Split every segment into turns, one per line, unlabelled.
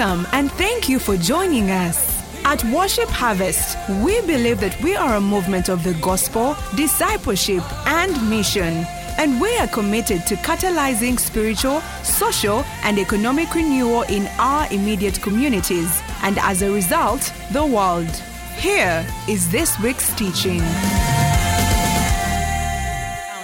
Welcome and thank you for joining us. At Worship Harvest, we believe that we are a movement of the gospel, discipleship, and mission. And we are committed to catalyzing spiritual, social, and economic renewal in our immediate communities, and as a result, the world. Here is this week's teaching.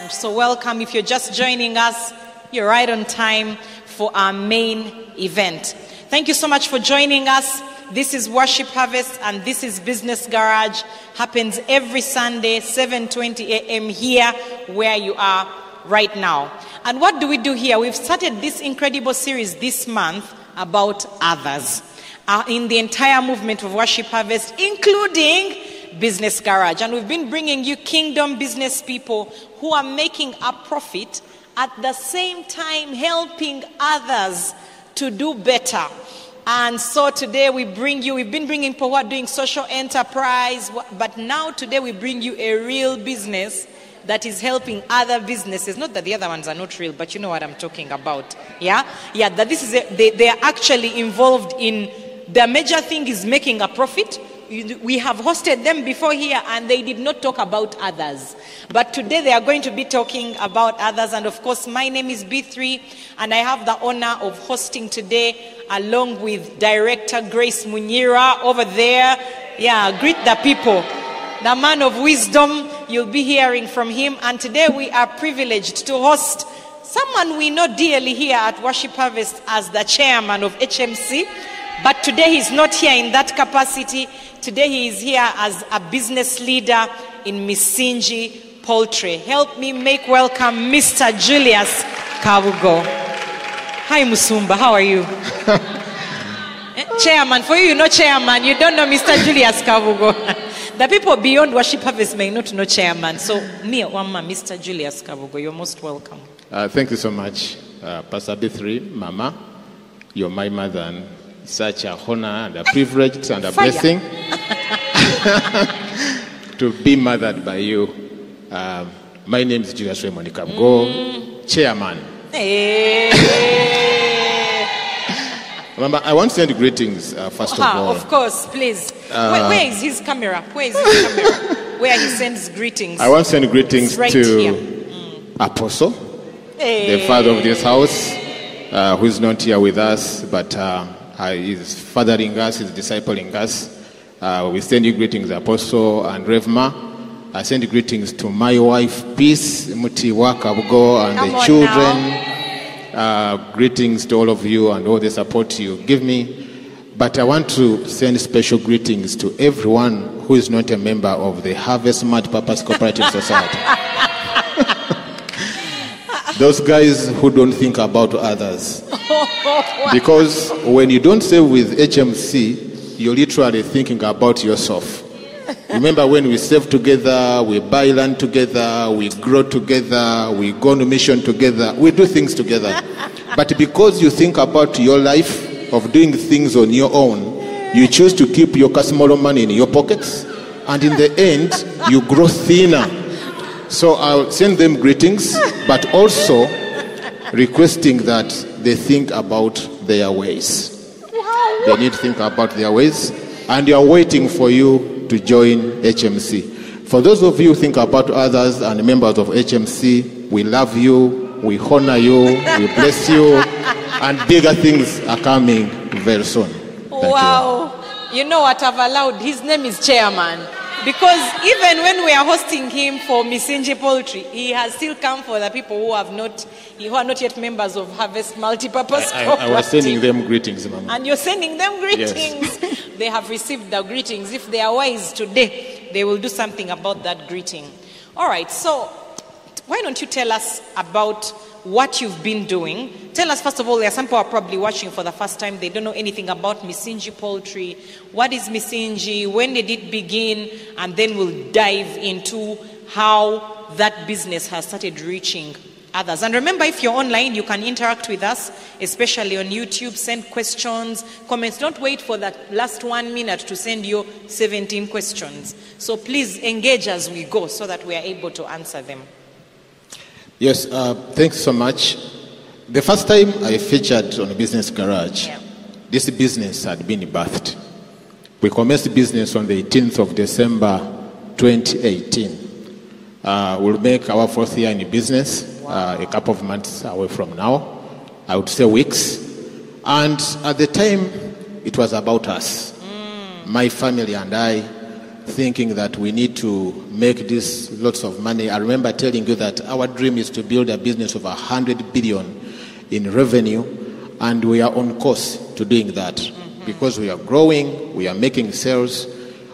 So, welcome. If you're just joining us, you're right on time for our main event. Thank you so much for joining us. This is Worship Harvest and this is Business Garage. Happens every Sunday, 7:20 a.m. here where you are right now. And what do we do here? We've started this incredible series this month about others. Uh, in the entire movement of Worship Harvest, including Business Garage. And we've been bringing you kingdom business people who are making a profit at the same time helping others to do better. And so today we bring you, we've been bringing are doing social enterprise, but now today we bring you a real business that is helping other businesses. Not that the other ones are not real, but you know what I'm talking about. Yeah? Yeah, that this is, a, they, they are actually involved in, their major thing is making a profit. We have hosted them before here and they did not talk about others. But today they are going to be talking about others. And of course, my name is B3 and I have the honor of hosting today along with director Grace Munira over there. Yeah, greet the people. The man of wisdom, you'll be hearing from him. And today we are privileged to host someone we know dearly here at Worship Harvest as the chairman of HMC. But today he's not here in that capacity. Today he is here as a business leader in Misinji Poultry. Help me make welcome Mr. Julius Kabugo. Hi, Musumba. How are you? chairman. For you, you know chairman. You don't know Mr. Julius Kabugo. the people beyond Worship Harvest may not know chairman. So, me, Wama, Mr. Julius Kabugo, you're most welcome.
Uh, thank you so much, uh, Pastor B3, Mama. You're my mother, and such a honor and a privilege and a
Fire.
blessing to be mothered by you. Um, my name is Julius Raymond Kabugo, chairman.
Hey.
Mama, I want to send greetings uh, first
Ah,
of all.
of course, please. where, where is his camera? Where is his camera? Where he sends greetings.
I want to send greetings
right
to
here.
Apostle,
Hey.
the father of this house, uh, who is not here with us, but uh, is fathering us, is discipling us. Uh, we send you greetings, Apostle and Revma. I send greetings to my wife, Peace Mutiwa Kabugo, and
Come
the children. Uh, greetings to all of you and all the support you give me. But I want to send special greetings to everyone who is not a member of the Harvest Multipurpose Cooperative Society. Those guys who don't think about others. Because when you don't save with HMC, you're literally thinking about yourself. Remember when we save together, we buy land together, we grow together, we go on mission together, we do things together. But because you think about your life of doing things on your own, you choose to keep your customer money in your pockets, and in the end, you grow thinner. So I'll send them greetings, but also requesting that they think about their ways. They need to think about their ways, and they are waiting for you to join HMC. For those of you who think about others and members of HMC, we love you, we honor you, we bless you, and bigger things are coming very soon. Thank you.
Wow. You know what I've allowed? His name is Chairman. Because even when we are hosting him for Misinji Poultry, he has still come for the people who have not, who are not yet members of Harvest Multipurpose
I, I- I was sending them greetings, Mama.
And you're sending them greetings.
Yes.
greetings. they have received the greetings. If they are wise today, they will do something about that greeting. All right, so why don't you tell us about what you've been doing? Tell us, first of all, there are some people are probably watching for the first time. They don't know anything about Misinji Poultry. What is Misinji? When did it begin? And then we'll dive into how that business has started reaching others. And remember, if you're online, you can interact with us, especially on YouTube. Send questions, comments. Don't wait for that last one minute to send you 17 questions. So please engage as we go so that we are able to answer them.
Yes, uh, thanks so much. The first time I featured on Business Garage,
Yeah.
this business had been birthed. We commenced business on the 18th of December 2018. Uh, we'll make our fourth year in business uh, a couple of months away from now. I would say weeks. And at the time, it was about us, my family and I, thinking that we need to make this lots of money. I remember telling you that our dream is to build a business of 100 billion in revenue, and we are on course to doing that because we are growing, we are making sales.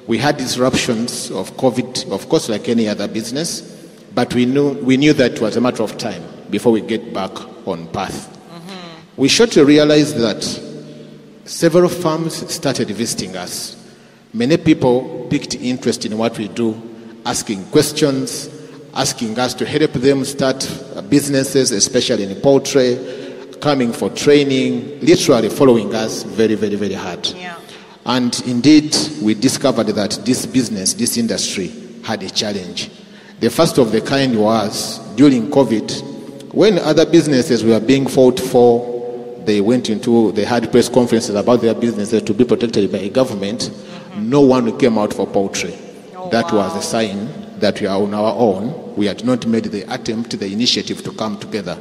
We had disruptions of COVID, of course, like any other business, but we knew, we knew that it was a matter of time before we get back on path. Mm-hmm. We shortly realized that several firms started visiting us. Many people picked interest in what we do, asking questions, asking us to help them start businesses, especially in poultry, coming for training, literally following us very, very, very hard.
Yeah.
And indeed, we discovered that this business, this industry, had a challenge. The first of the kind was during COVID, when other businesses were being fought for, they went into, they had press conferences about their businesses to be protected by a government. No one came out for poultry.
Oh,
that was a sign that we are on our own. We had not made the attempt, the initiative to come together.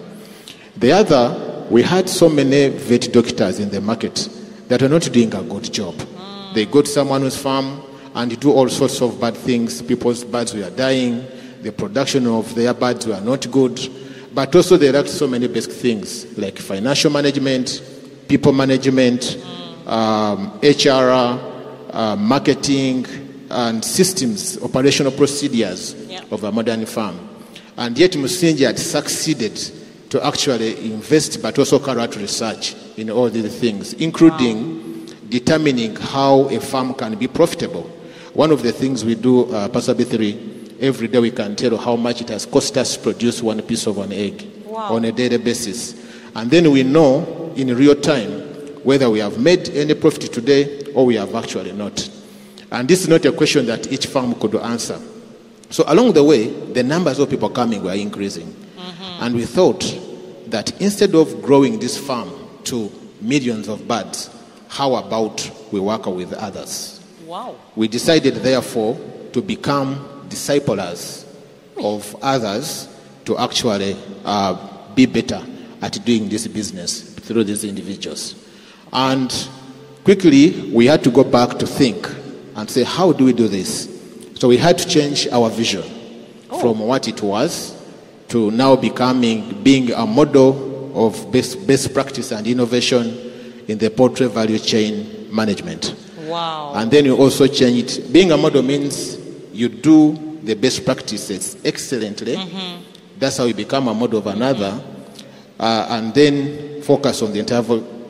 The other, we had so many vet doctors in the market that are not doing a good job. They go to someone's farm and do all sorts of bad things. People's birds were dying. The production of their birds were not good. But also they lacked so many basic things like financial management, people management, um, HR, uh, marketing, and systems, operational procedures
Yeah.
of a modern farm. And yet Misinji had succeeded to actually invest but also carry out research in all these things, including determining how a farm can be profitable. One of the things we do, uh, Pastor B3, every day we can tell how much it has cost us to produce one piece of an egg
Wow.
on a daily basis. And then we know in real time whether we have made any profit today or we have actually not. And this is not a question that each farm could answer. So along the way, the numbers of people coming were increasing. And we thought that instead of growing this farm to millions of birds, how about we work with others?
Wow.
We decided, therefore, to become disciplers of others to actually uh, be better at doing this business through these individuals. And quickly, we had to go back to think and say, how do we do this? So we had to change our vision from what it was to now becoming being a model of best, best practice and innovation in the poultry value chain management.
Wow.
And then you also change it. Being a model means you do the best practices excellently. That's how you become a model of another. Uh, and then focus on the entire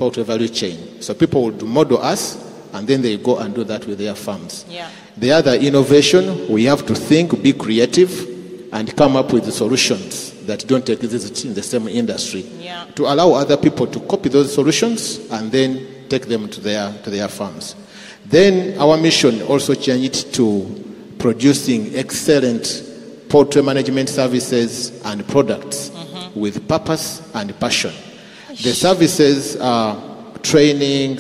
val- poultry value chain. So people would model us, and then they go and do that with their farms.
Yeah.
The other innovation, we have to think, be creative, and come up with solutions that don't exist in the same industry
Yeah.
to allow other people to copy those solutions and then take them to their, to their farms. Then our mission also changed to producing excellent poultry management services and products mm-hmm. with purpose and passion. The services are training,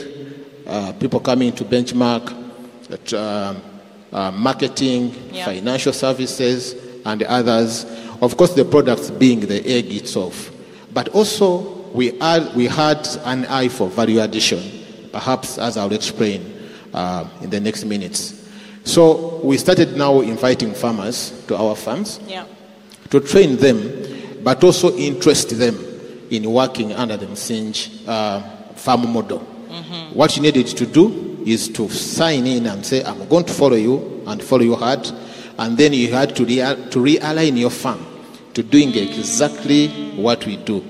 uh, people coming to benchmark, uh, um, uh, marketing,
Yeah.
financial services, and others. Of course, the products being the egg itself. But also, we, had we had an eye for value addition, perhaps as I'll explain uh, in the next minutes. So, we started now inviting farmers to our farms
Yeah.
to train them, but also interest them in working under the Misinji uh, farm model. What you needed to do is to sign in and say, I'm going to follow you and follow your hard. And then you had to, rea- to realign your farm to doing exactly what we do.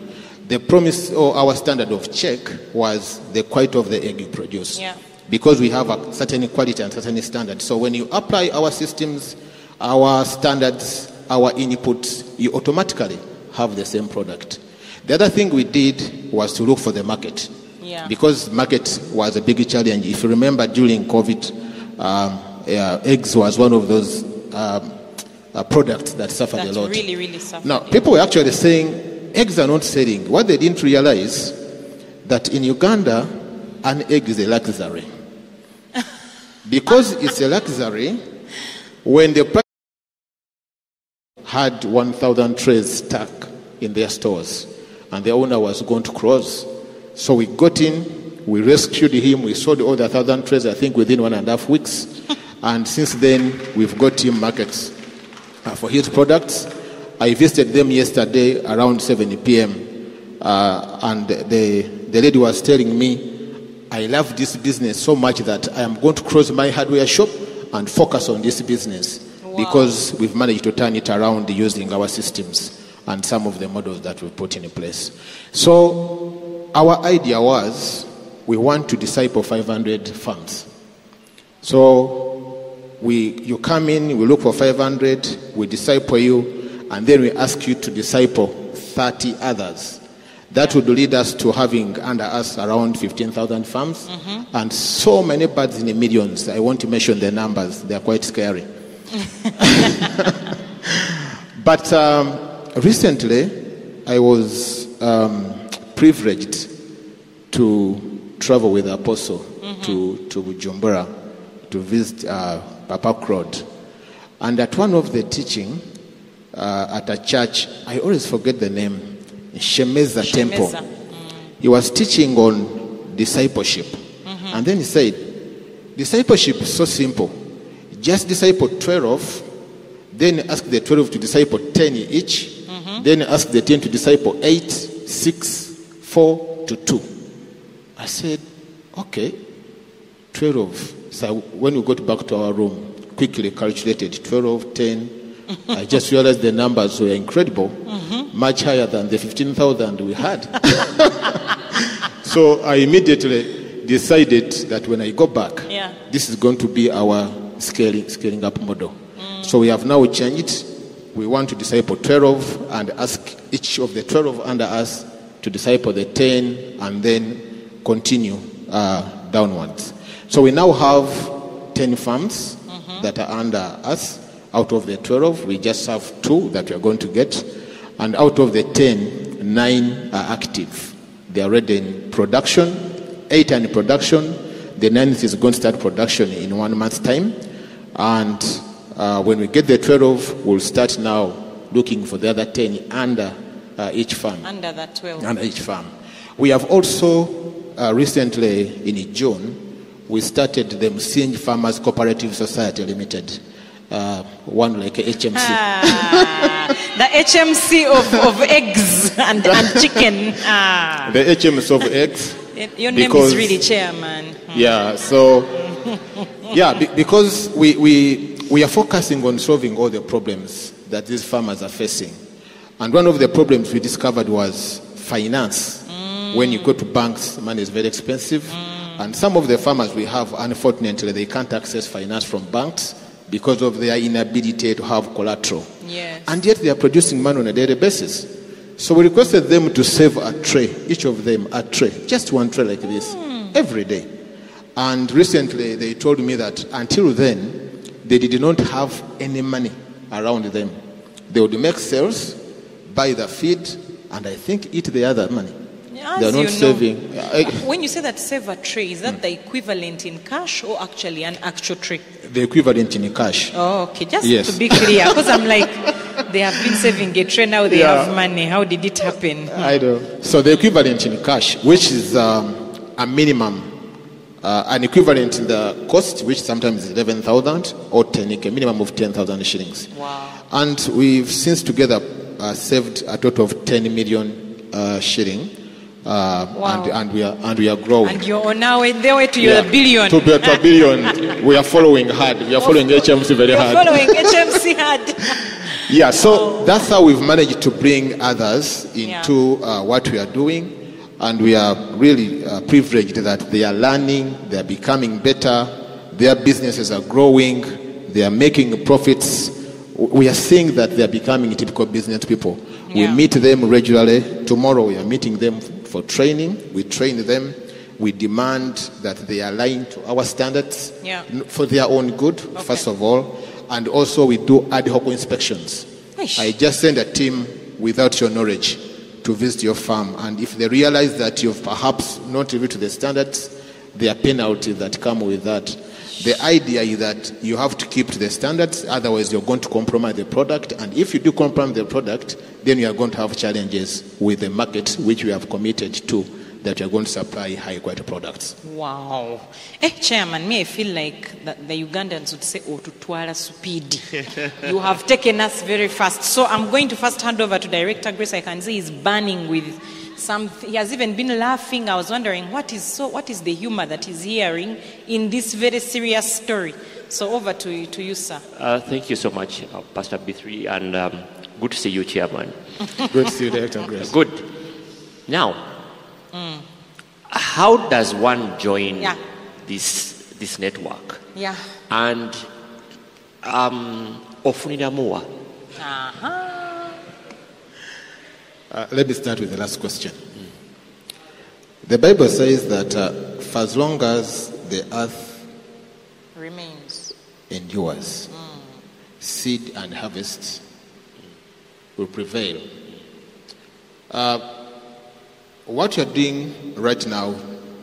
The promise or our standard of check was the quality of the egg you produce
Yeah.
because we have a certain quality and certain standard. So when you apply our systems, our standards, our inputs, you automatically have the same product. The other thing we did was to look for the market.
Yeah.
Because market was a big challenge. If you remember during COVID, um, yeah, eggs was one of those um, uh, products that suffered
That
a lot.
really, really suffered.
Now, people were actually saying eggs are not selling. What they didn't realize that in Uganda, an egg is a luxury. because it's a luxury, when the had 1,000 trays stuck in their stores and the owner was going to close, so we got in, we rescued him, we sold all the 1,000 trays, I think, within one and a half weeks. and since then, we've got him markets uh, for his products. I visited them yesterday around 7 p.m. Uh, and the, the lady was telling me, I love this business so much that I am going to close my hardware shop and focus on this business because we've managed to turn it around using our systems and some of the models that we've put in place. So, our idea was we want to disciple 500 farms. So, we, you come in, we look for 500, we disciple you, and then we ask you to disciple 30 others. That would lead us to having under us around 15,000 farms and so many birds in the millions. I want to mention the numbers, they are quite scary. but um, recently, I was um, privileged to travel with the Apostle to, to Bujumbura to visit uh, Papa Claude. And at one of the teaching uh, at a church, I always forget the name, Shemeza, Temple.
Shemeza.
He was teaching on discipleship. And then he said, Discipleship is so simple. Just disciple 12, then ask the 12 to disciple 10 each, then asked the 10 to disciple 8, 6, 4 to 2. I said, Okay, 12. So when we got back to our room, quickly calculated 12, 10. I just realized the numbers were incredible, mm-hmm. much higher than the 15,000 we had. so I immediately decided that when I go back,
Yeah.
this is going to be our scaling, scaling up model. Mm. So we have now changed. We want to disciple 12 and ask each of the 12 under us to disciple the 10 and then continue uh, downwards. So we now have 10 farms that are under us. Out of the 12, we just have two that we are going to get. And out of the 10, nine are active. They are already in production, eight are in production. The ninth is going to start production in one month's time. And uh, when we get the 12, we'll start now looking for the other 10 under uh, each farm
Under that 12.
under each farm. We have also uh, recently, in June, we started the Misinji Farmers Cooperative Society Limited, uh, one like a HMC.
Ah, the HMC of, of eggs and, and chicken. Ah.
The HMC of eggs.
Your name
Because-
is really chairman.
Yeah, so, yeah, be, because we, we, we are focusing on solving all the problems that these farmers are facing. And one of the problems we discovered was finance. Mm. When you go to banks, money is very expensive. Mm. And some of the farmers we have, unfortunately, they can't access finance from banks because of their inability to have collateral.
Yes.
And yet they are producing money on a daily basis. So we requested them to save a tray, each of them a tray, just one tray like this, mm. every day. And recently they told me that until then, they did not have any money around them. They would make sales, buy the feed, and I think eat the other money.
As
They're not
you know,
saving. I-
when you say that save a tree, is that the equivalent in cash or actually an actual tree?
the equivalent in cash.
Oh, okay. Just
Yes.
to be clear, because I'm like, they have been saving a tree, now they
Yeah.
have money. How did it happen?
I know. So the equivalent in cash, which is um, a minimum, uh, an equivalent in the cost, which sometimes is 11,000 or 10, a minimum of 10,000 shillings.
Wow.
And we've since together uh, saved a total of 10 million uh, shilling. Uh,
Wow.
and, and we are and we are growing.
And you're on our way, to your
Yeah.
billion.
To, be- to a billion. we are following hard. We are following HMC very hard.
following HMC hard.
Yeah, so that's how we've managed to bring others into uh, what we are doing. And we are really uh, privileged that they are learning, they are becoming better, their businesses are growing, they are making profits. We are seeing that they are becoming typical business people. We meet them regularly. Tomorrow we are meeting them for training. We train them. We demand that they align to our standards
Yeah.
for their own good, first of all. And also we do ad hoc inspections.
Eish.
I just send a team without your knowledge to visit your farm. And if they realize that you've perhaps not lived to the standards, There are penalties that come with that. The idea is that you have to keep to the standards, otherwise, you're going to compromise the product. And if you do compromise the product, then you are going to have challenges with the market, which we have committed to, that you are going to supply high quality products.
Wow. Eh, Chairman, me, I feel like the, the Ugandans would say, oh, tutwala speed. you have taken us very fast. So I'm going to first hand over to Director Grace. I can see he's burning with some, he has even been laughing. I was wondering, what is, so, what is the humor that he's hearing in this very serious story? So over to you, to you sir.
Uh, thank you so much, uh, Pastor B3, and um, good to see you, Chairman.
Good to see you, Director Grace.
Good. Now, how does one join
Yeah.
this this network?
Yeah.
And um, ofunira muwa.
Uh-huh.
Uh, let me start with the last question. The Bible says that uh, for as long as the earth
Remains.
endures, seed and harvest will prevail. Uh, what you're doing right now,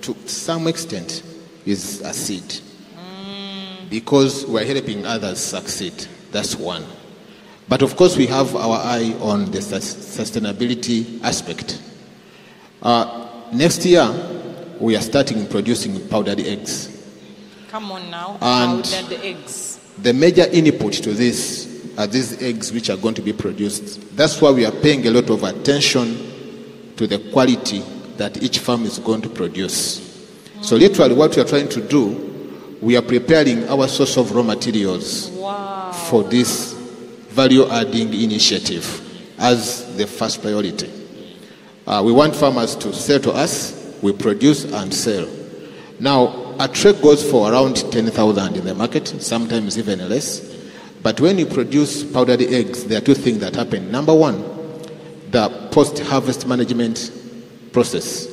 to some extent, is a seed. Because we're helping others succeed. That's one. But of course, we have our eye on the sus- sustainability aspect. Uh, next year, we are starting producing powdered eggs.
Come on now.
And-
Powdered eggs.
The major input to this are these eggs which are going to be produced. That's why we are paying a lot of attention to the quality that each farm is going to produce. So, literally, what we are trying to do, we are preparing our source of raw materials
Wow.
for this value adding initiative as the first priority. Uh, we want farmers to sell to us, we produce and sell. Now, a tray goes for around 10,000 in the market, sometimes even less. But when you produce powdered eggs, there are two things that happen. Number one, the post harvest management process.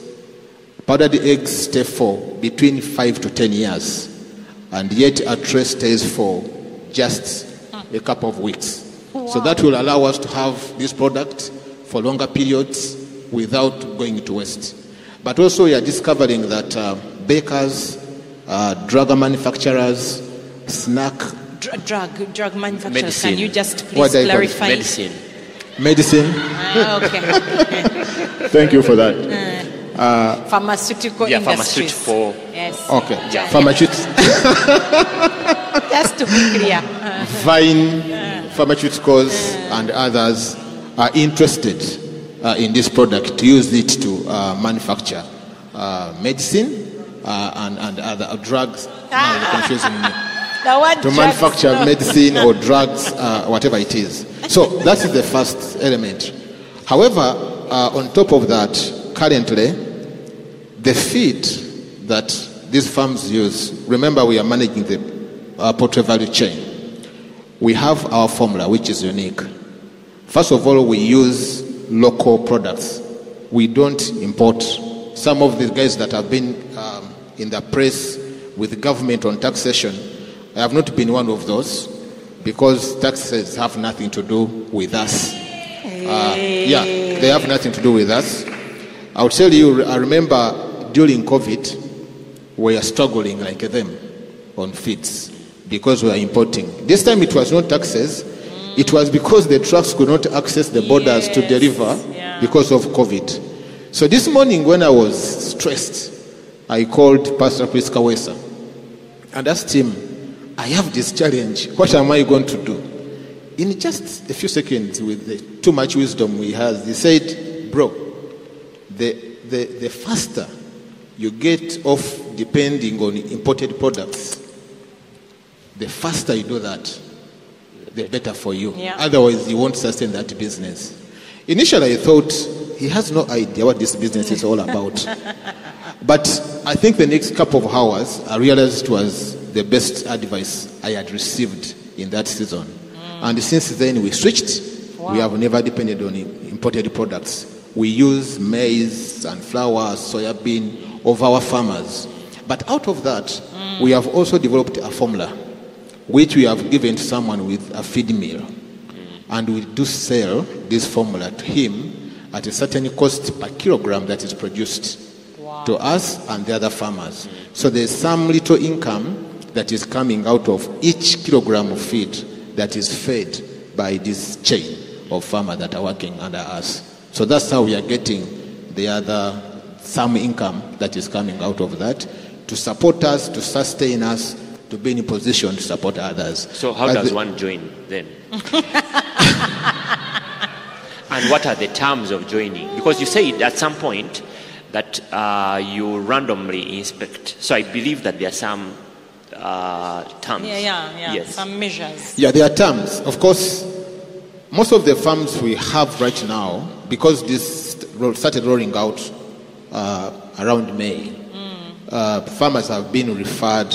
Powdered eggs stay for between 5 to 10 years, and yet a tray stays for just a couple of weeks. So that will allow us to have this product for longer periods without going to waste. But also, we are discovering that uh, bakers, uh, drug manufacturers, snack,
Dr- drug, drug manufacturers.
Medicine.
Can you just please
do I call it?
clarify?
Medicine.
Medicine.
Ah, okay.
Thank you for that.
pharmaceutical
Yeah,
industries.
pharmaceutical.
Yes.
Okay,
Yeah.
pharmaceuticals.
Just to be clear.
Vine Pharmaceuticals and others are interested uh, in this product to use it to uh, manufacture uh, medicine uh, and, and other drugs. Now you're confusing me. To manufacture
no.
medicine or drugs, uh, whatever it is. So that is the first element. However, uh, on top of that, currently, the feed that these farms use, remember we are managing the uh, poultry value chain. We have our formula, which is unique. First of all, we use local products. We don't import. Some of the guys that have been um, in the press with the government on taxation, I have not been one of those because taxes have nothing to do with us. Uh, yeah, they have nothing to do with us. I'll tell you, I remember during COVID, we are struggling like them on feeds because we are importing. This time it was not taxes, it was because the trucks could not access the borders to
Yes,
deliver
yeah.
because of COVID. So this morning when I was stressed, I called Pastor Chris Kawesa and asked him, I have this challenge. What am I going to do? In just a few seconds, with the too much wisdom he has, he said, Bro, the, the, the faster you get off depending on imported products, the faster you do that, the better for you.
Yeah.
Otherwise, you won't sustain that business. Initially, I thought he has no idea what this business is all about. but I think the next couple of hours, I realized it was the best advice I had received in that season. And since then, we switched. We have never depended on imported products. We use maize and flour, soybean of our farmers. But out of that, mm. we have also developed a formula which we have given to someone with a feed meal. And we do sell this formula to him at a certain cost per kilogram that is produced to us and the other farmers. So there's some little income that is coming out of each kilogram of feed that is fed by this chain of farmers that are working under us. So that's how we are getting the other some income that is coming out of that to support us, to sustain us, to be in a position to support others.
So how does
the-
one join then? and what are the terms of joining? Because you said at some point that uh, you randomly inspect. So I believe that there are some uh, terms.
Yeah, yeah, yeah.
Yes.
Some measures.
Yeah, there are terms. Of course, most of the farms we have right now, because this started rolling out uh, around May, uh, farmers have been referred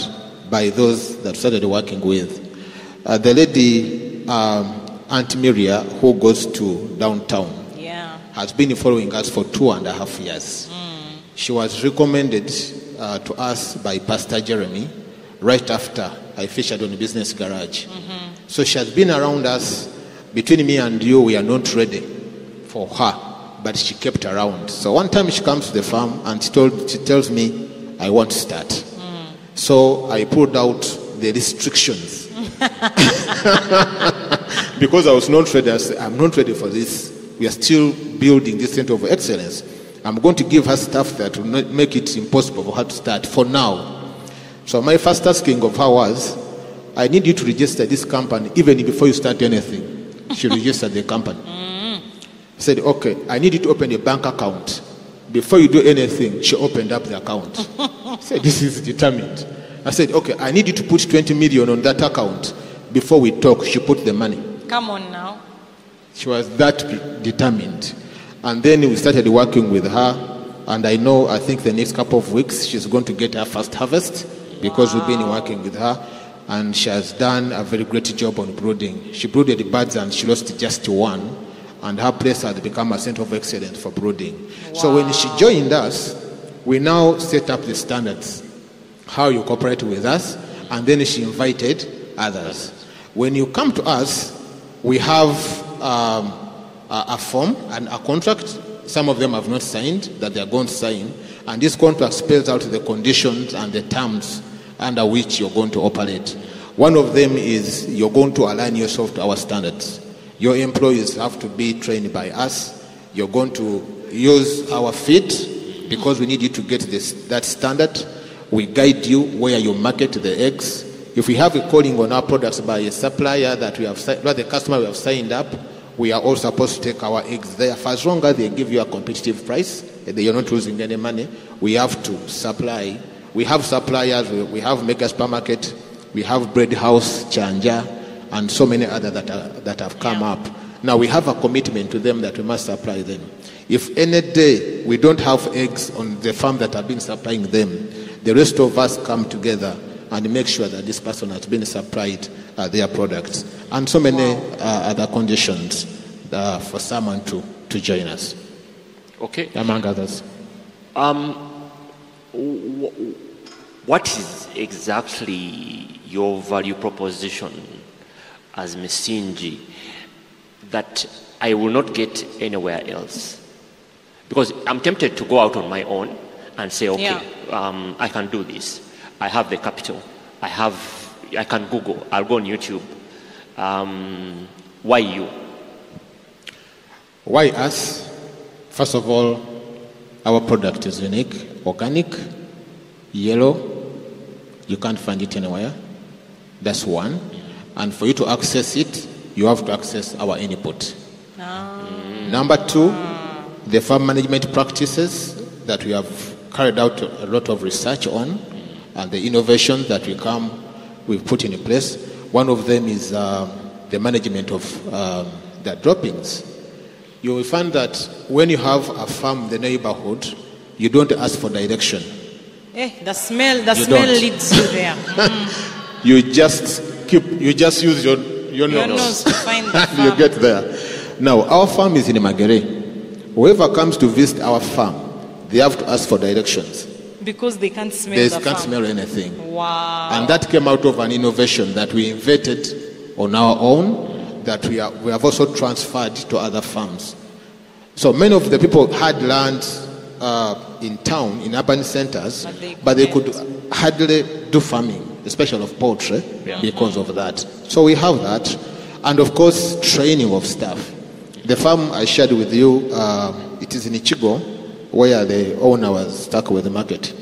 by those that started working with. Uh, the lady, um, Aunt Miria, who goes to downtown,
Yeah.
has been following us for two and a half years. She was recommended uh, to us by Pastor Jeremy right after I featured on the Business Garage. So she has been around us. Between me and you, we are not ready for her, but she kept around. So one time she comes to the farm and she, told, she tells me, I want to start. So I pulled out the restrictions because I was not ready. I said, I'm not ready for this. We are still building this center of excellence. I'm going to give her stuff that will not make it impossible for her to start for now. So my first asking of her was, I need you to register this company even before you start anything. She registered the company. I said, okay, I need you to open a bank account. Before you do anything, she opened up the account. Said, this is determined. I said, okay, I need you to put 20 million on that account. Before we talk, she put the money.
Come on now.
She was that determined. And then we started working with her. And I know, I think the next couple of weeks, she's going to get her first harvest because we've been working with her. And she has done a very great job on brooding. She brooded the birds and she lost just one. And her place has become a center of excellence for brooding. So when she joined us, we now set up the standards how you cooperate with us, and then she invited others. When you come to us, we have um, a, a form and a contract. Some of them have not signed that they are going to sign, and this contract spells out the conditions and the terms under which you're going to operate. One of them is you're going to align yourself to our standards. Your employees have to be trained by us. You're going to use our feet because we need you to get this, that standard. We guide you where you market the eggs. If we have a calling on our products by a supplier that we have, that the customer we have signed up, we are all supposed to take our eggs there. For as long as they give you a competitive price, you're not losing any money, we have to supply. We have suppliers, we, have Mega Supermarket, we have Bread House, Chanja, and so many other that, are, that have come up. Now we have a commitment to them that we must supply them. If any day we don't have eggs on the farm that have been supplying them, the rest of us come together and make sure that this person has been supplied uh, their products and so many uh, other conditions uh, for someone to, to join us,
Okay.
among others.
What is exactly your value proposition as Misinji that I will not get anywhere else? Because I'm tempted to go out on my own and say, okay,
Yeah.
um, I can do this. I have the capital. I have. I can Google. I'll go on YouTube. Um, why you?
Why us? First of all, our product is unique, organic, yellow. You can't find it anywhere. That's one. And for you to access it, you have to access our input. Number two, the farm management practices that we have carried out a lot of research on, and the innovations that we come, we've put in place. One of them is um, the management of um, the droppings. You will find that when you have a farm in the neighborhood, you don't ask for direction.
Eh, the smell, the
You
smell
don't.
leads you there.
You just keep, you just use your, your,
Your
nose,
nose to find the
and you get there. Now, our farm is in Magere. Whoever comes to visit our farm, they have to ask for directions.
Because they can't smell
They
the
can't
farm.
smell anything.
Wow.
And that came out of an innovation that we invented on our own, that we, are, we have also transferred to other farms. So many of the people had land uh, in town, in urban centers,
But they
but they
couldn't.
hardly do farming, especially of poultry,
Yeah.
because of that. So we have that. And of course, training of staff. The farm I shared with you, uh, it is in Ichigo, where the owner was stuck with the market.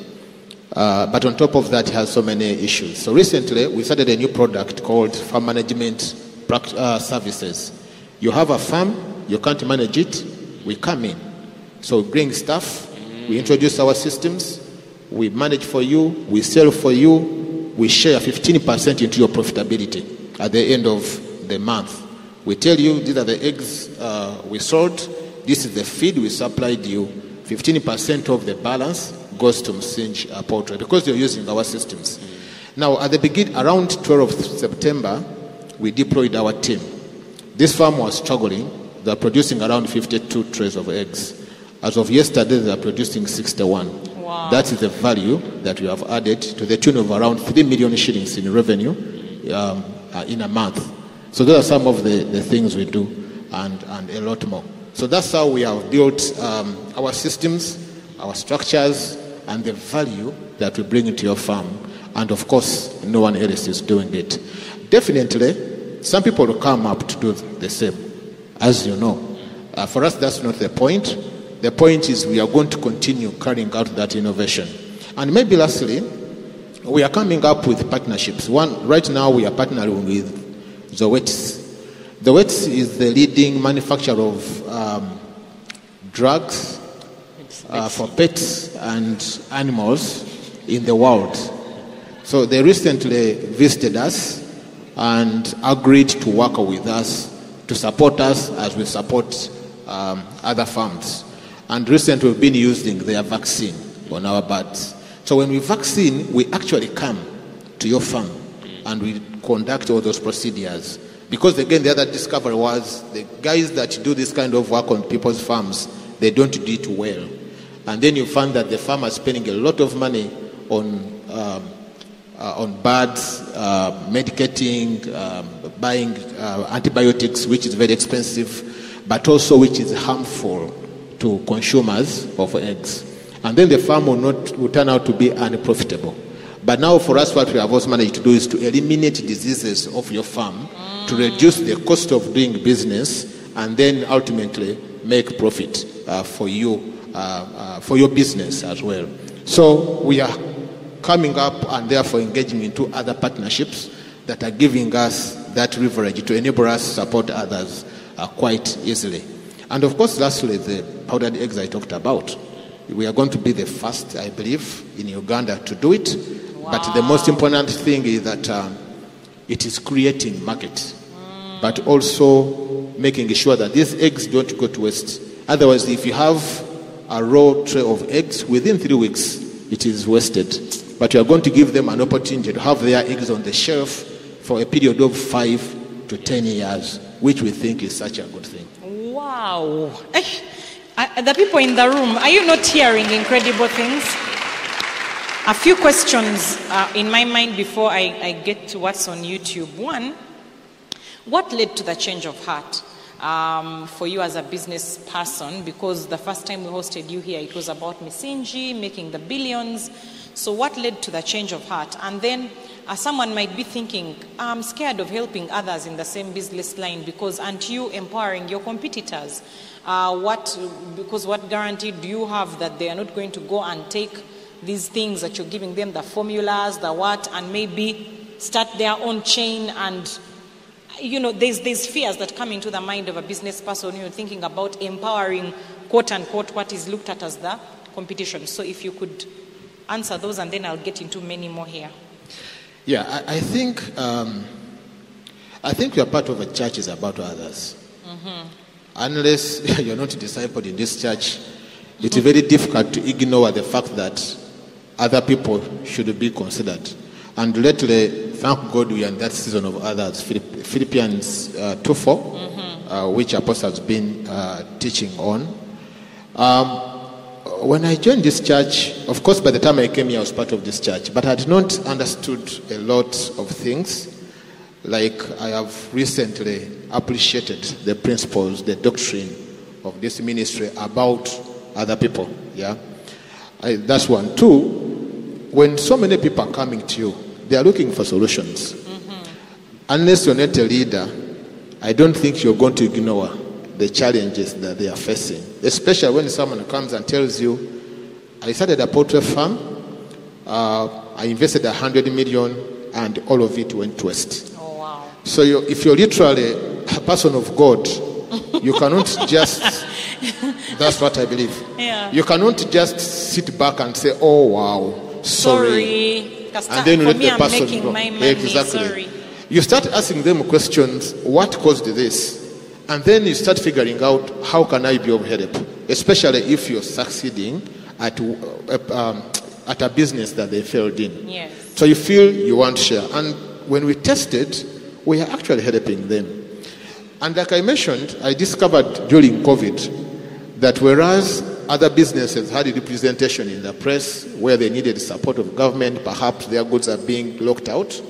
Uh, but on top of that, he has so many issues. So recently, we started a new product called Farm Management uh, Services. You have a farm, you can't manage it, we come in. So bring staff, we introduce our systems, we manage for you, we sell for you, we share 15% into your profitability at the end of the month. We tell you these are the eggs uh, we sold, this is the feed we supplied you, 15% of the balance goes to Misinji uh, Poultry because you're using our systems. Now, at the beginning, around 12th September, we deployed our team. This farm was struggling. They're producing around 52 trays of eggs. As of yesterday, they are producing 61.
Wow.
That is the value that we have added to the tune of around 3 million shillings in revenue um, uh, in a month. So those are some of the, the things we do and, and a lot more. So that's how we have built um, our systems, our structures, and the value that we bring into your farm. And of course, no one else is doing it. Definitely, some people will come up to do the same, as you know. Uh, for us, that's not the point. The point is we are going to continue carrying out that innovation. And maybe lastly, we are coming up with partnerships. One, right now, we are partnering with Zoetis. Zoetis is the leading manufacturer of um, drugs uh, for pets and animals in the world. So they recently visited us and agreed to work with us to support us as we support um, other farms. And recently we've been using their vaccine on our birds. So when we vaccine, we actually come to your farm and we conduct all those procedures. Because again, the other discovery was the guys that do this kind of work on people's farms, they don't do it well. And then you find that the farmer is spending a lot of money on, um, uh, on birds, uh, medicating, um, buying uh, antibiotics, which is very expensive, but also which is harmful to consumers of eggs. And then the farm will, not, will turn out to be unprofitable. But now, for us, what we have also managed to do is to eliminate diseases of your farm, to reduce the cost of doing business, and then ultimately make profit uh, for you, uh, uh, for your business as well. So we are coming up and therefore engaging into other partnerships that are giving us that leverage to enable us to support others uh, quite easily. And of course, lastly, the powdered eggs I talked about. We are going to be the first, I believe, in Uganda to do it. But the most important thing is that um, it is creating market, but also making sure that these eggs don't go to waste. Otherwise, if you have a raw tray of eggs, within three weeks, it is wasted. But you are going to give them an opportunity to have their eggs on the shelf for a period of five to ten years, which we think is such a good thing.
Wow. Eh, the people in the room, are you not hearing incredible things? A few questions uh, in my mind before I, I get to what's on YouTube. One, what led to the change of heart um, for you as a business person? Because the first time we hosted you here, it was about Misinji making the billions. So, what led to the change of heart? And then, uh, someone might be thinking, I'm scared of helping others in the same business line because aren't you empowering your competitors? Uh, what, because what guarantee do you have that they are not going to go and take these things that you're giving them, the formulas, the what, and maybe start their own chain and you know, there's, there's fears that come into the mind of a business person when you're thinking about empowering, quote unquote, what is looked at as the competition. So if you could answer those, and then I'll get into many more here.
Yeah, I, I think um, I think you are part of a church is about others. Unless you're not discipled in this church, it is very difficult to ignore the fact that other people should be considered. And lately, thank God we are in that season of others. Philipp- Philippians uh, 2 4, uh, which Apostle has been uh, teaching on. Um, when I joined this church, of course, by the time I came here, I was part of this church, but I had not understood a lot of things. Like I have recently appreciated the principles, the doctrine of this ministry about other people. Yeah. I, that's one. Two, when so many people are coming to you, they are looking for solutions. Mm-hmm. Unless you're not a leader, I don't think you're going to ignore the challenges that they are facing. Especially when someone comes and tells you, I started a poultry farm, uh, I invested a hundred million, and all of it went west.
Oh, wow.
So you if you're literally a person of God, you cannot just. That's what I believe.
Yeah.
You cannot just sit back and say, "Oh wow, sorry,",
Sorry.
And then let the
I'm
person go. Exactly.
Sorry.
You start asking them questions. What caused this? And then you start figuring out how can I be of help, especially if you're succeeding at uh, um, at a business that they failed in.
Yes.
So you feel you want to share. And when we tested, we are actually helping them. And like I mentioned, I discovered during COVID that whereas other businesses had a representation in the press where they needed support of government, perhaps their goods are being locked out,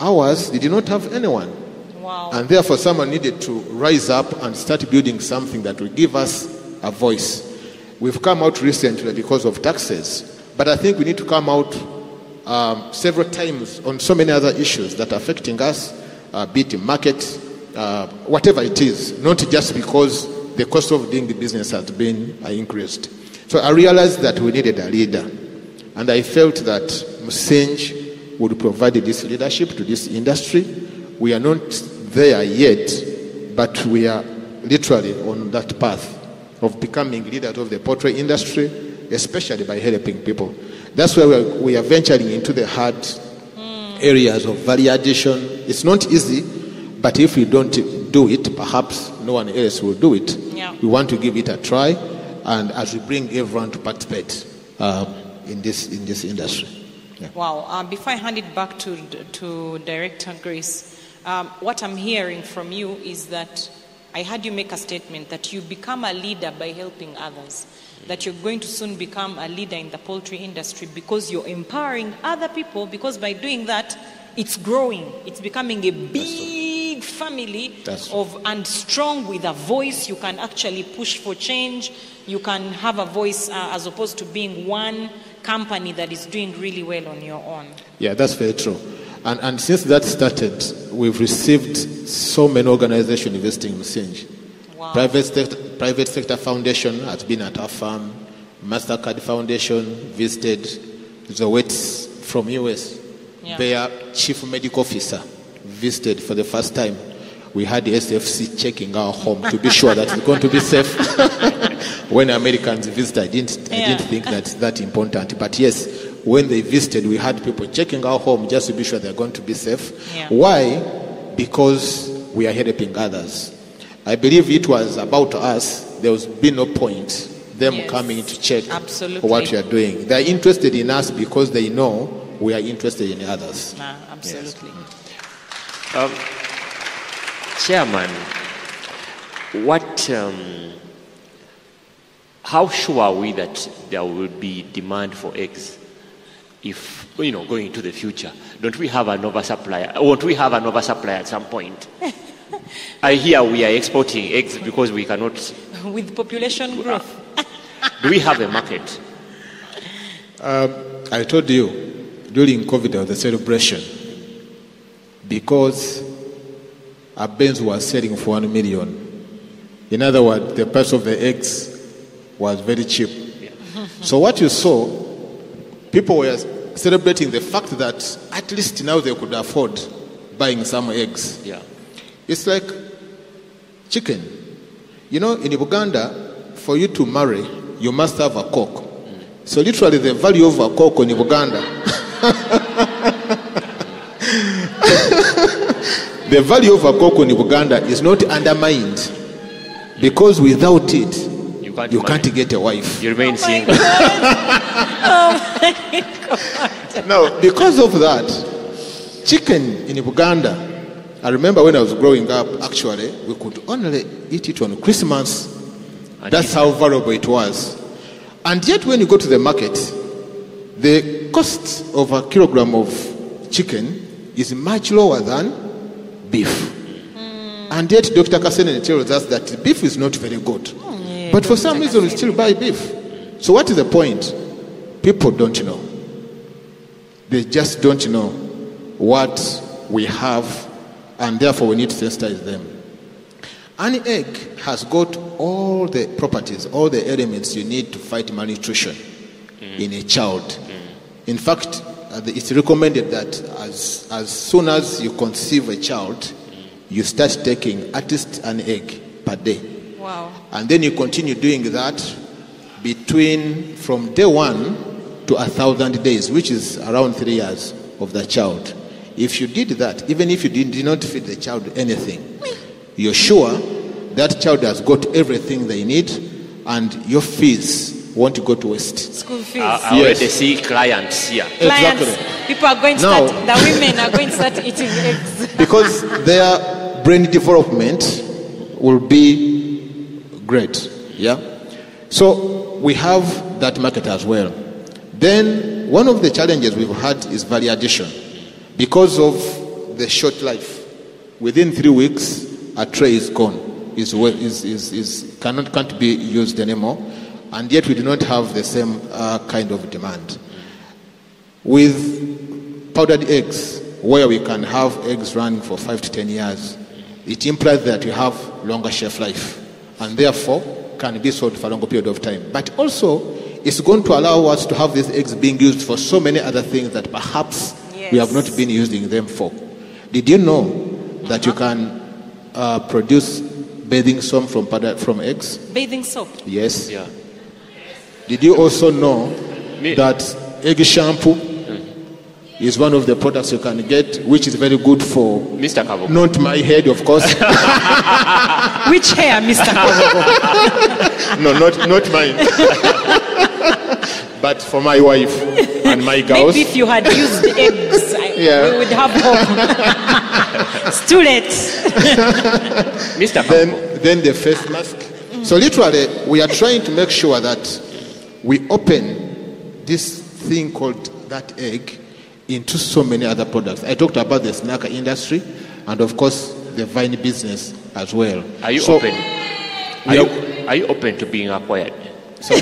ours did not have anyone.
Wow.
And therefore, someone needed to rise up and start building something that will give us a voice. We've come out recently because of taxes, but I think we need to come out um, several times on so many other issues that are affecting us, uh, be it market, uh, whatever it is, not just because the cost of doing the business has been uh, increased. So I realized that we needed a leader, and I felt that Misinji would provide this leadership to this industry. We are not there yet, but we are literally on that path of becoming leaders of the poultry industry, especially by helping people. That's why we are, we are venturing into the hard areas of value addition. It's not easy, but if we don't do it, perhaps no one else will do it.
Yeah.
We want to give it a try, and as we bring everyone to participate um, in this in this industry. Yeah.
Wow. Uh, before I hand it back to, to Director Grace, um, what I'm hearing from you is that I heard you make a statement that you become a leader by helping others, that you're going to soon become a leader in the poultry industry because you're empowering other people, because by doing that, it's growing. It's becoming a big family of and strong with a voice. You can actually push for change. You can have a voice uh, as opposed to being one company that is doing really well on your own.
Yeah, that's very true. And, and since that started, we've received so many organizations investing in Misinji.
Wow.
Private, sector, private sector foundation has been at our farm. Mastercard Foundation visited Zowets from US.
Yeah.
Their chief medical officer visited for the first time. We had the SFC checking our home to be sure that it's going to be safe. when Americans visit, I didn't, I didn't think that's that important. But yes, when they visited, we had people checking our home just to be sure they're going to be safe.
Yeah.
Why? Because we are helping others. I believe it was about us. There was be no point them
Yes.
coming to check
Absolutely.
what we are doing. They're interested in us because they know we are interested in others.
Nah, absolutely.
Um, Chairman, what, um, how sure are we that there will be demand for eggs if, you know, going into the future? Don't we have an oversupply? Won't we have an oversupply at some point? I hear we are exporting eggs because we cannot.
With population growth.
Do we have a market?
Um, I told you during COVID there was a celebration because our beans were selling for one million. In other words, the price of the eggs was very cheap. So what you saw, people were celebrating the fact that at least now they could afford buying some eggs.
Yeah.
It's like chicken. You know, in Uganda, for you to marry, you must have a cock. So literally, the value of a cock in Uganda, the value of a cock in Uganda is not undermined because without it,
can't,
you can't get a wife.
You remain oh single.
Oh no, because of that, chicken in Uganda, I remember when I was growing up, actually, we could only eat it on Christmas.
And
That's how valuable it was. And yet, when you go to the market, the cost of a kilogram of chicken is much lower than beef. Hmm. And yet, Dr. Kasenen tells us that beef is not very good. Hmm. But for some reason, we still buy beef. So, what is the point? people don't know. They just don't know what we have, and therefore we need to sensitize them. An egg has got all the properties, all the elements you need to fight malnutrition mm. in a child. Mm. In fact, uh, it's recommended that as, as soon as you conceive a child, mm. you start taking at least an egg per day.
Wow.
And then you continue doing that between from day one to a thousand days, which is around three years of the child. If you did that, even if you did, did not feed the child anything, you're sure that child has got everything they need and your fees won't go to waste.
School fees.
I, I
Yes.
already see clients here.
Clients,
Exactly.
people are going to
Now-
start, the women are going to start eating eggs.
because their brain development will be great. Yeah. So we have that market as well. Then one of the challenges we've had is value addition because of the short life. Within three weeks, a tray is gone, is, is, is, is cannot can't be used anymore, and yet we do not have the same uh, kind of demand. With powdered eggs, where we can have eggs running for five to ten years, it implies that you have longer shelf life and therefore can be sold for a longer period of time. But also, it's going to allow us to have these eggs being used for so many other things that perhaps we have not been using them for. Did you know that you can uh, produce bathing soap from, from eggs?
Bathing soap.
Yes.
Yeah.
Did you also know
Me-
that egg shampoo is one of the products you can get, which is very good for
Mr. Kavo.
not my head, of course.
Which hair, Mr. Kabugo?
no, not not mine, but for my wife and my girls.
Maybe if you had used eggs, I,
Yeah.
we would have hope. it's too late.
Mr. Kavo.
Then, then the face mask. So literally, we are trying to make sure that we open this thing called that egg into so many other products. I talked about the snack industry, and of course the vine business as well.
Are you
So-
open? Are you,
are-
are you open to being acquired?
Sorry?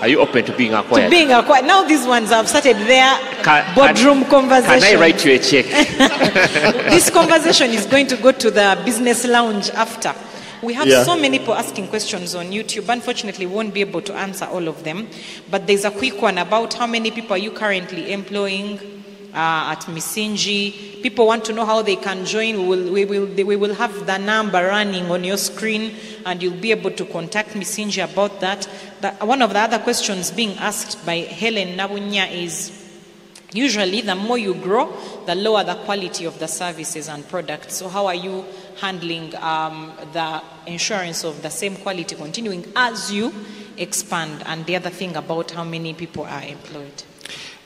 Are you open to being acquired?
To Being a quiet. Now these ones have started their
Can-
boardroom
can-
conversation.
Can I write you a check?
this conversation is going to go to the business lounge after. We have
Yeah.
so many people asking questions on YouTube. Unfortunately, we won't be able to answer all of them. But there's a quick one about how many people are you currently employing uh, at Misinji. People want to know how they can join. We will, we, will, we will have the number running on your screen and you'll be able to contact Misinji about that. The, one of the other questions being asked by Helen Nabunya is Usually, the more you grow, the lower the quality of the services and products. So, how are you handling um, the insurance of the same quality continuing as you expand? And the other thing about how many people are employed.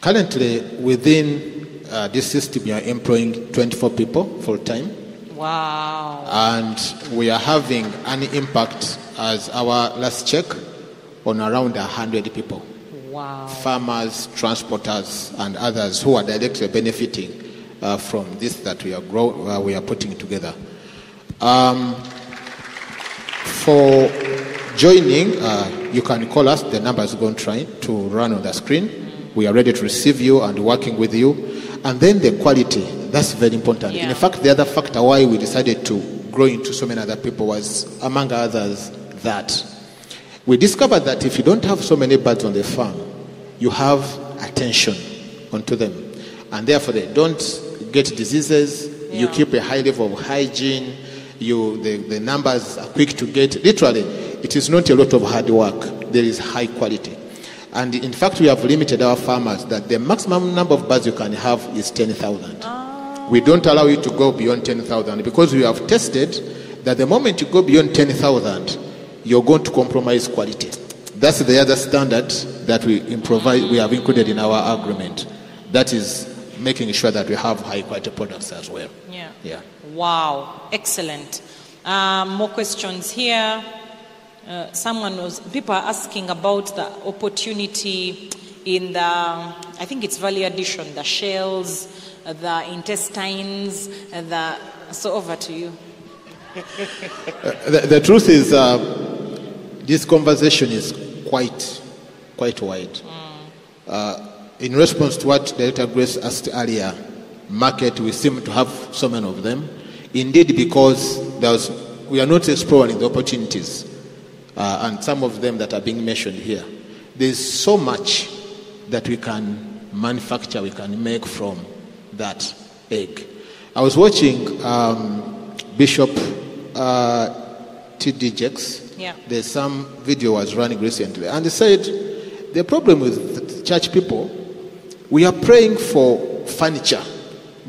Currently, within uh, this system, we are employing 24 people full time.
Wow.
and we are having an impact as our last check on around 100 people
Wow.
farmers transporters and others who are directly benefiting uh, from this that we are grow, uh, we are putting together um, for joining uh, you can call us the number is going to try to run on the screen we are ready to receive you and working with you. And then the quality that's very important.
Yeah.
in fact the other factor why we decided to grow into so many other people was among others that we discovered that if you don't have so many birds on the farm you have attention onto them. And therefore they don't get diseases. You keep a high level of hygiene. You the, the numbers are quick to get literally it is not a lot of hard work. There is high quality and in fact we have limited our farmers that the maximum number of birds you can have is 10000 we don't allow you to go beyond 10,000 because we have tested that the moment you go beyond 10,000, you're going to compromise quality. That's the other standard that we improvise, we have included in our agreement. That is making sure that we have high quality products as well.
Yeah.
Yeah.
Wow. Excellent. Um, more questions here. Uh, someone was, people are asking about the opportunity in the, I think it's value addition, the shells, uh, the intestines, uh, the, so over to you.
The, the truth is, uh, this conversation is quite, quite wide. uh, in response to what Director Grace asked earlier, market, we seem to have so many of them. Indeed, because there was, we are not exploring the opportunities, uh, and some of them that are being mentioned here. There's so much that we can manufacture, we can make from that egg. I was watching um, Bishop uh, T.D. Jakes.
Yeah.
There's some video was running recently, and he said the problem with the church people, we are praying for furniture.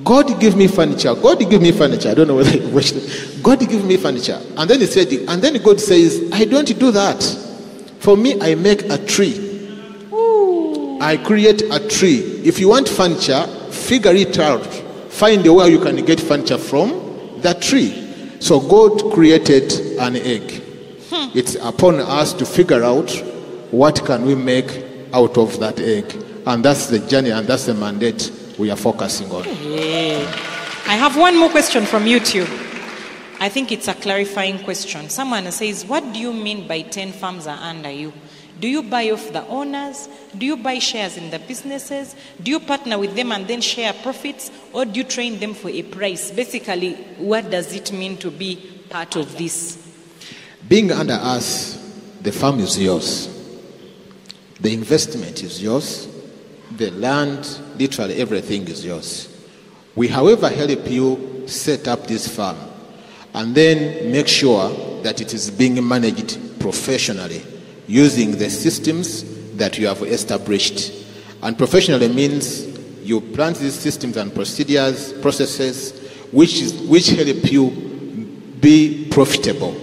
God give me furniture. God give me furniture. I don't know whether you watched it. God give me furniture. And then he said, and then God says, I don't do that. For me, I make a tree. I create a tree. If you want furniture, figure it out. Find a way you can get furniture from that tree. So God created an egg. Hmm. It's upon us to figure out what can we make out of that egg. And that's the journey and that's the mandate we are focusing on.
I have one more question from YouTube. I think it's a clarifying question. Someone says, What do you mean by 10 farms are under you? Do you buy off the owners? Do you buy shares in the businesses? Do you partner with them and then share profits? Or do you train them for a price? Basically, what does it mean to be part of this?
Being under us, the farm is yours. The investment is yours. The land, literally everything is yours. We, however, help you set up this farm and then make sure that it is being managed professionally using the systems that you have established. And professionally means you plant these systems and procedures, processes, which, is, which help you be profitable.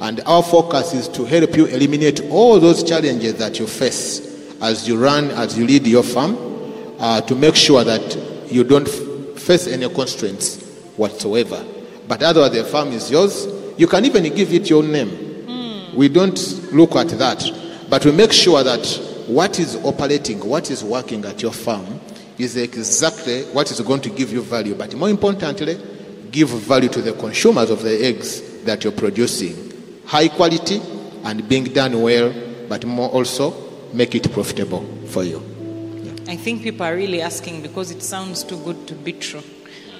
And our focus is to help you eliminate all those challenges that you face as you run, as you lead your farm, uh, to make sure that you don't f- face any constraints whatsoever. But otherwise, the farm is yours. You can even give it your name. We don't look at that, but we make sure that what is operating, what is working at your farm, is exactly what is going to give you value. But more importantly, give value to the consumers of the eggs that you're producing. High quality and being done well, but more also make it profitable for you.
I think people are really asking because it sounds too good to be true.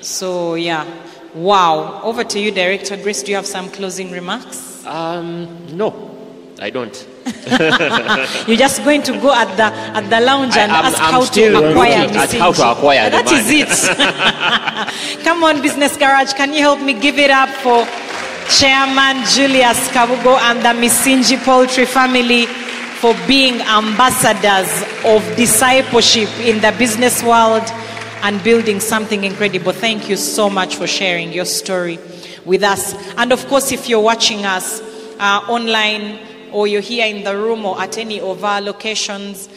So, yeah. Wow. Over to you, Director Grace. Do you have some closing remarks?
Um, no, I don't.
You're just going to go at the at the lounge and
I-
ask how to acquire
at how to acquire
That is it. Come on, Business Garage. Can you help me give it up for Chairman Julius Kabugo and the Misinji Poultry family for being ambassadors of discipleship in the business world and building something incredible. Thank you so much for sharing your story with us. And of course, if you're watching us uh, online or you're here in the room or at any of our locations,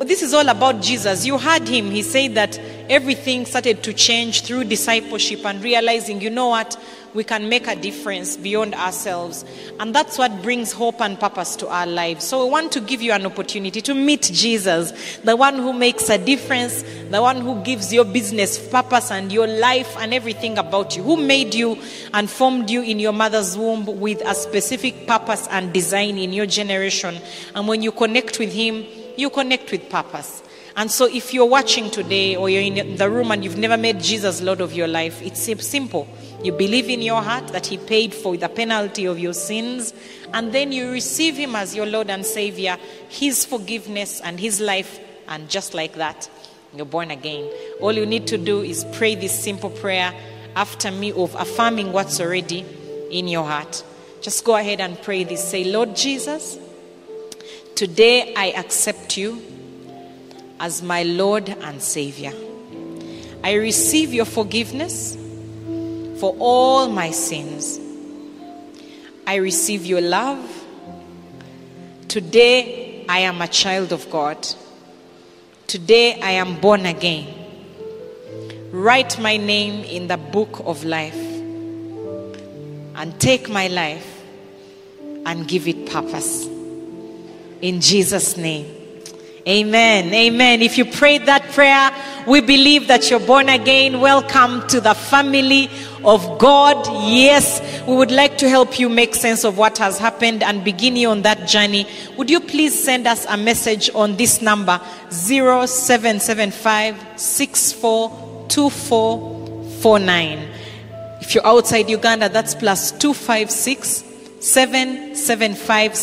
this is all about Jesus. You heard him. He said that everything started to change through discipleship and realizing, you know what, we can make a difference beyond ourselves. And that's what brings hope and purpose to our lives. So we want to give you an opportunity to meet Jesus, the one who makes a difference, the one who gives your business purpose and your life and everything about you, who made you and formed you in your mother's womb with a specific purpose and design in your generation. And when you connect with him, you connect with purpose. And so, if you're watching today or you're in the room and you've never made Jesus Lord of your life, it's simple. You believe in your heart that He paid for the penalty of your sins, and then you receive Him as your Lord and Savior, His forgiveness and His life, and just like that, you're born again. All you need to do is pray this simple prayer after me of affirming what's already in your heart. Just go ahead and pray this. Say, Lord Jesus, Today I accept you as my Lord and Savior. I receive your forgiveness for all my sins. I receive your love. Today I am a child of God. Today I am born again. Write my name in the book of life and take my life and give it purpose. In Jesus' name. Amen. Amen. If you prayed that prayer, we believe that you're born again. Welcome to the family of God. Yes, we would like to help you make sense of what has happened and begin you on that journey. Would you please send us a message on this number 0775 642449. If you're outside Uganda, that's plus 256 775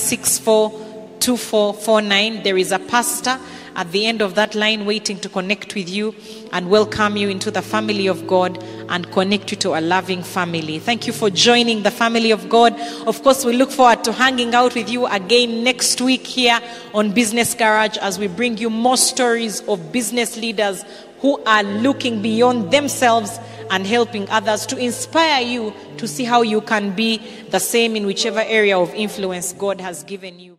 642449. There is a pastor at the end of that line waiting to connect with you and welcome you into the family of God and connect you to a loving family. Thank you for joining the family of God. Of course, we look forward to hanging out with you again next week here on Business Garage as we bring you more stories of business leaders who are looking beyond themselves and helping others to inspire you to see how you can be the same in whichever area of influence God has given you.